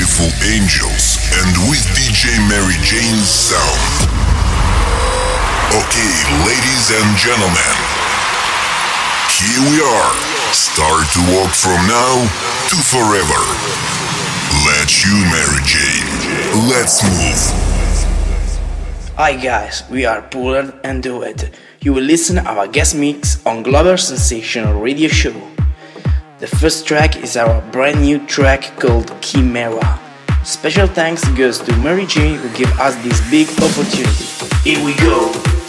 beautiful angels and with DJ Mary Jane's sound. Okay, ladies and gentlemen, here we are. Start to walk from now to forever. Let's you, Mary Jane. Let's move. Hi guys, we are Bullard and Duet. You will listen our guest mix on Global Sensational Radio Show. The first track is our brand new track called Chimera. Special thanks goes to Mary Jane who gave us this big opportunity. Here we go!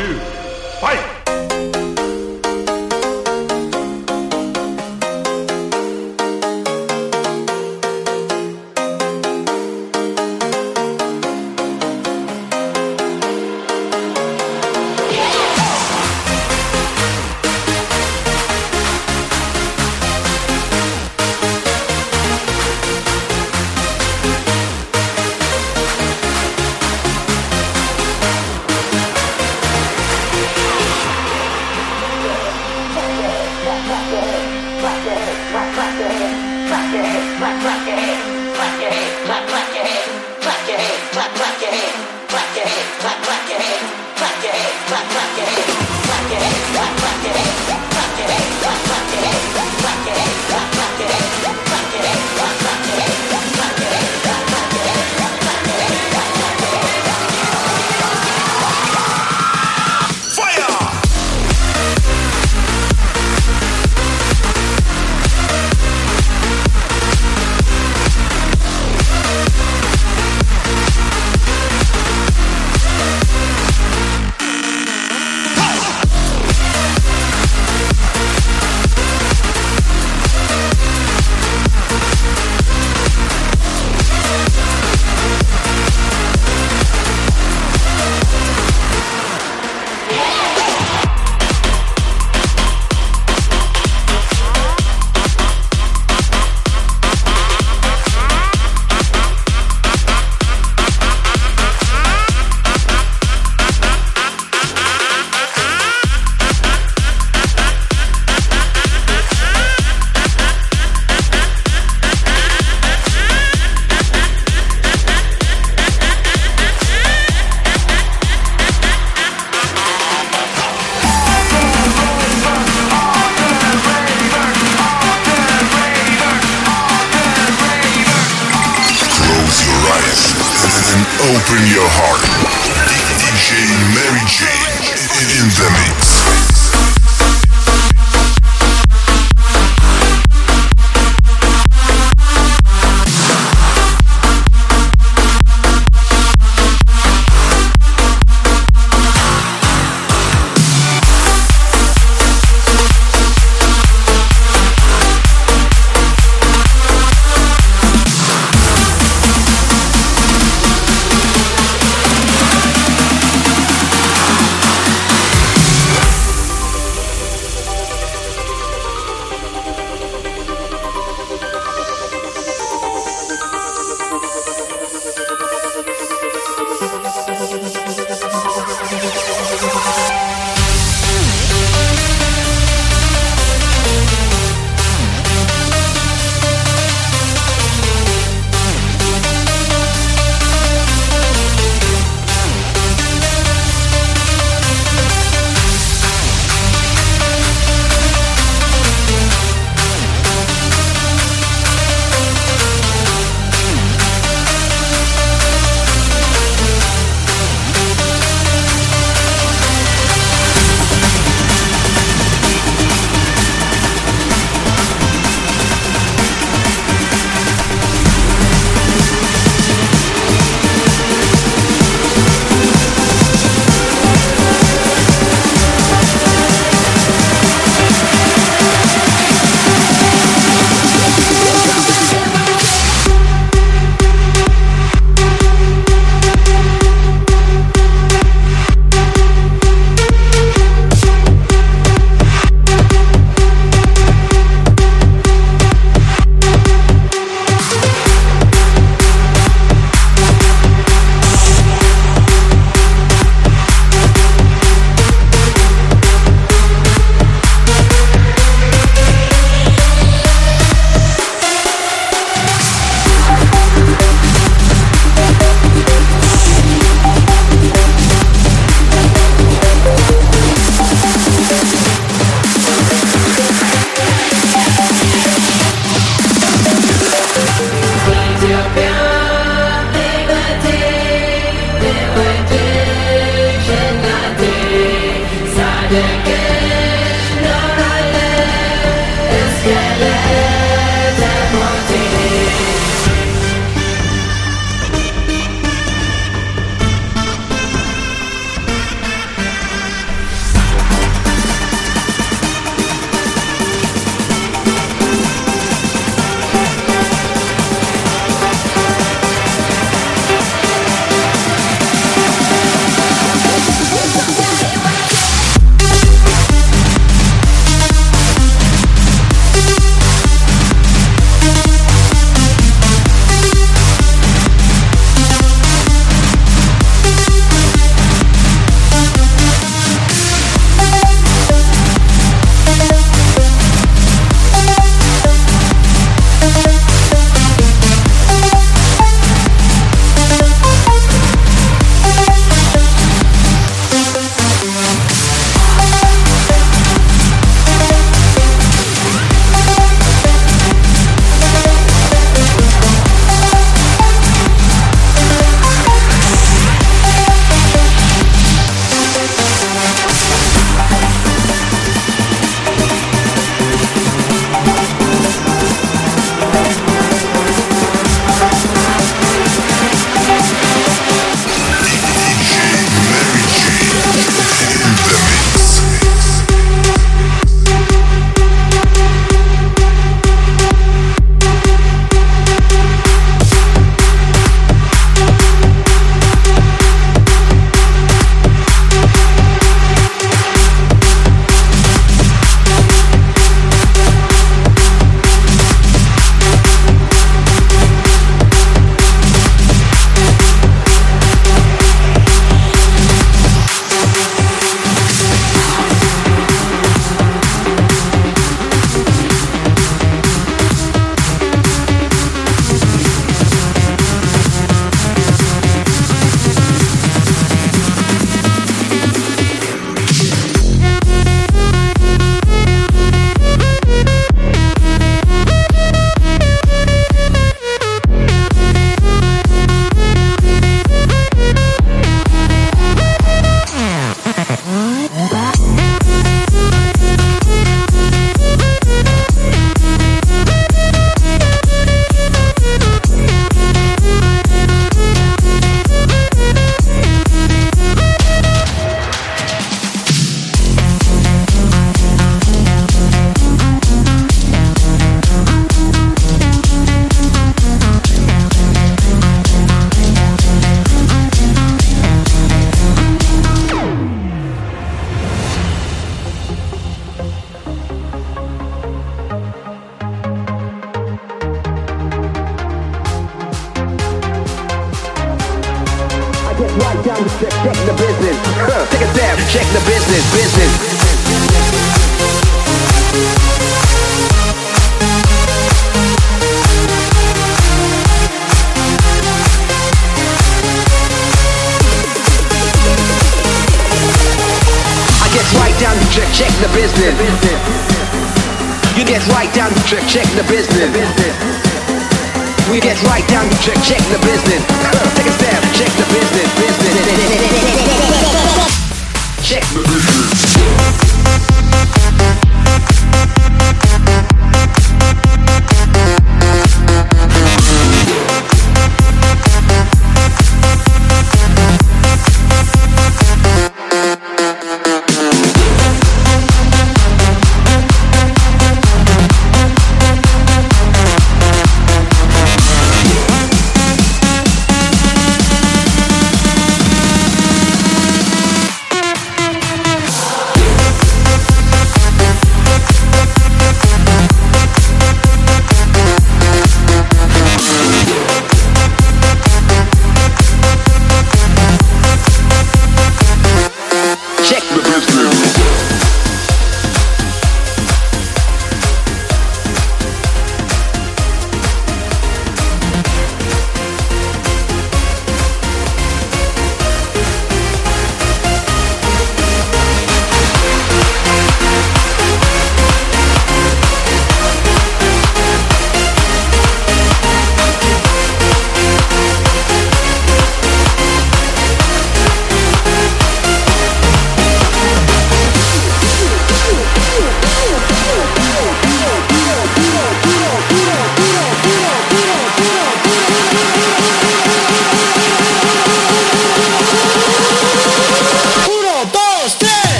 two, fight!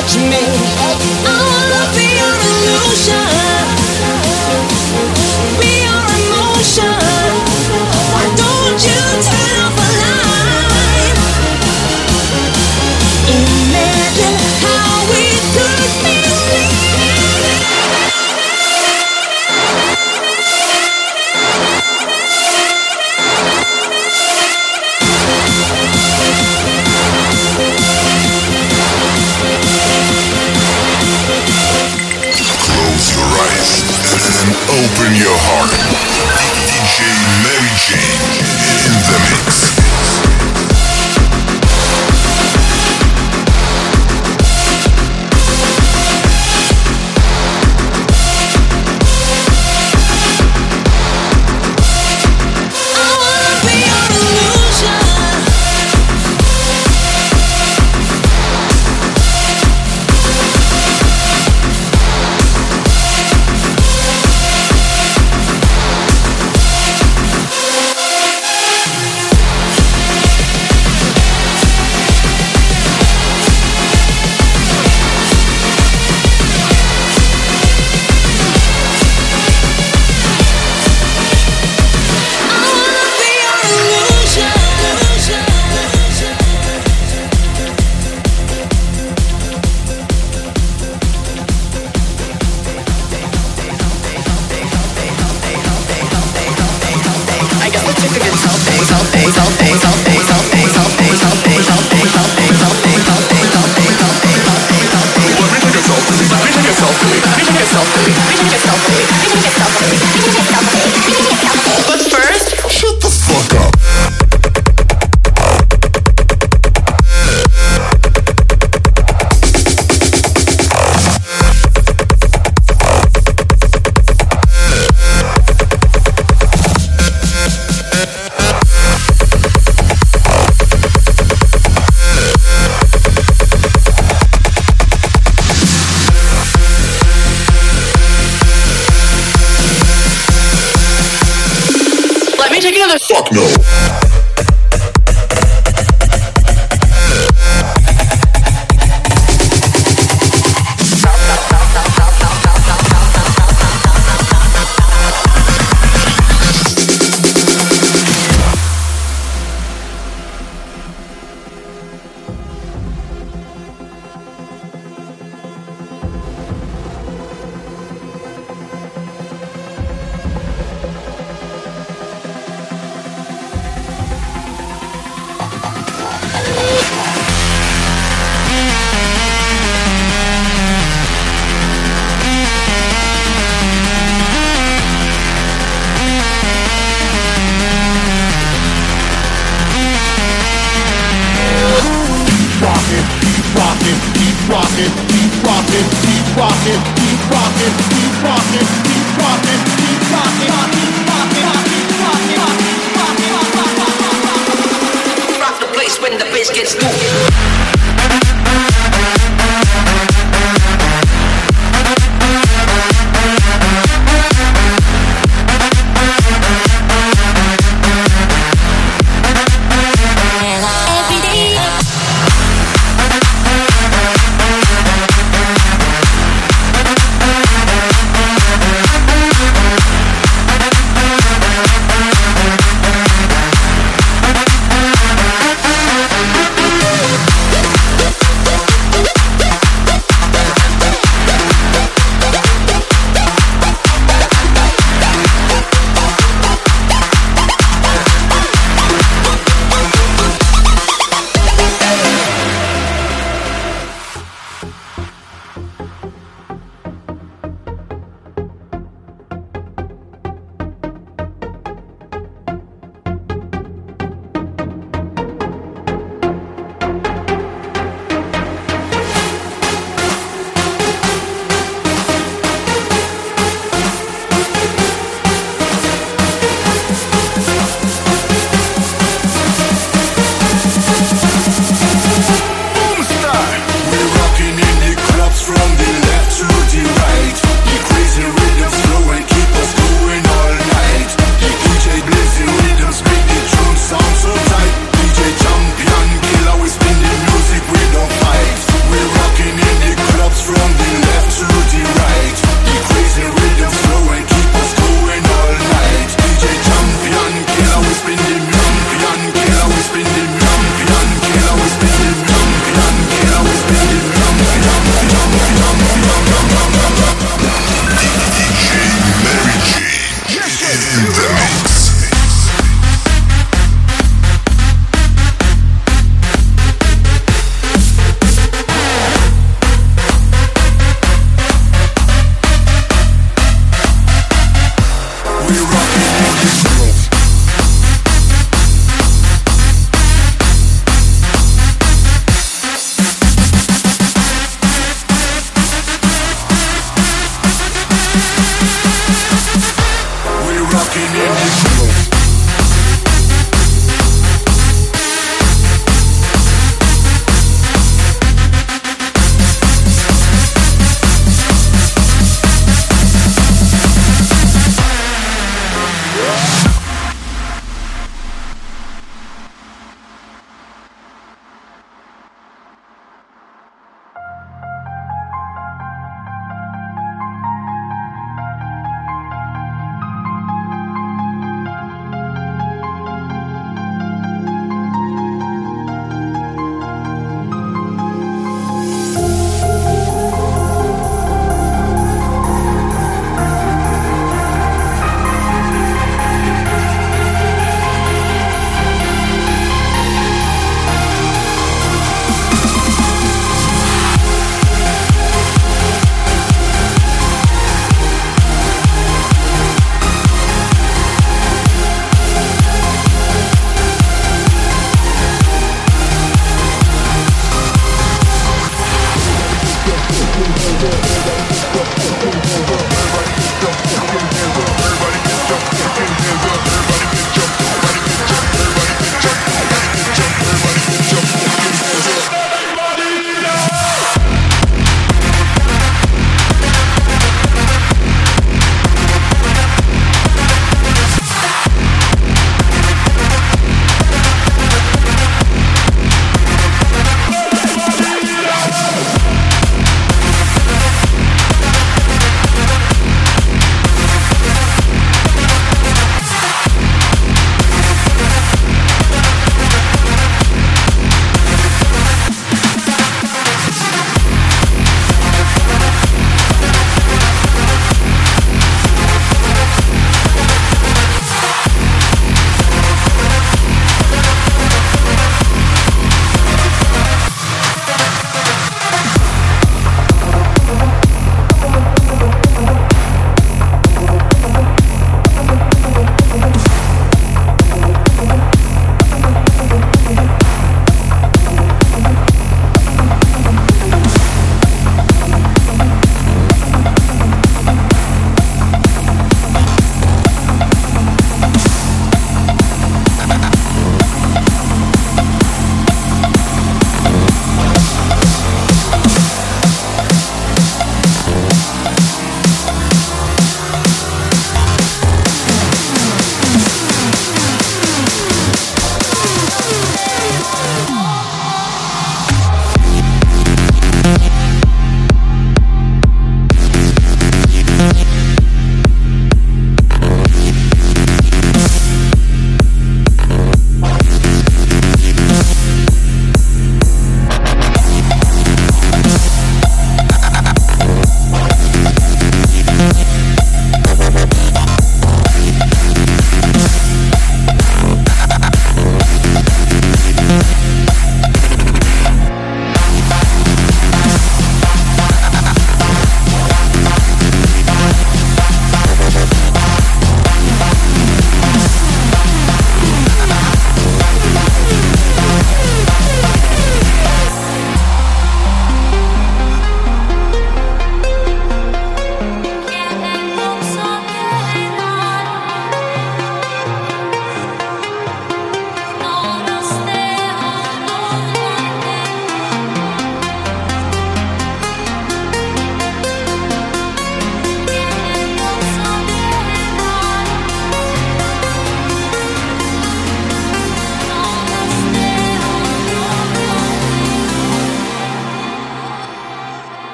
Touch me. I wanna be your illusion,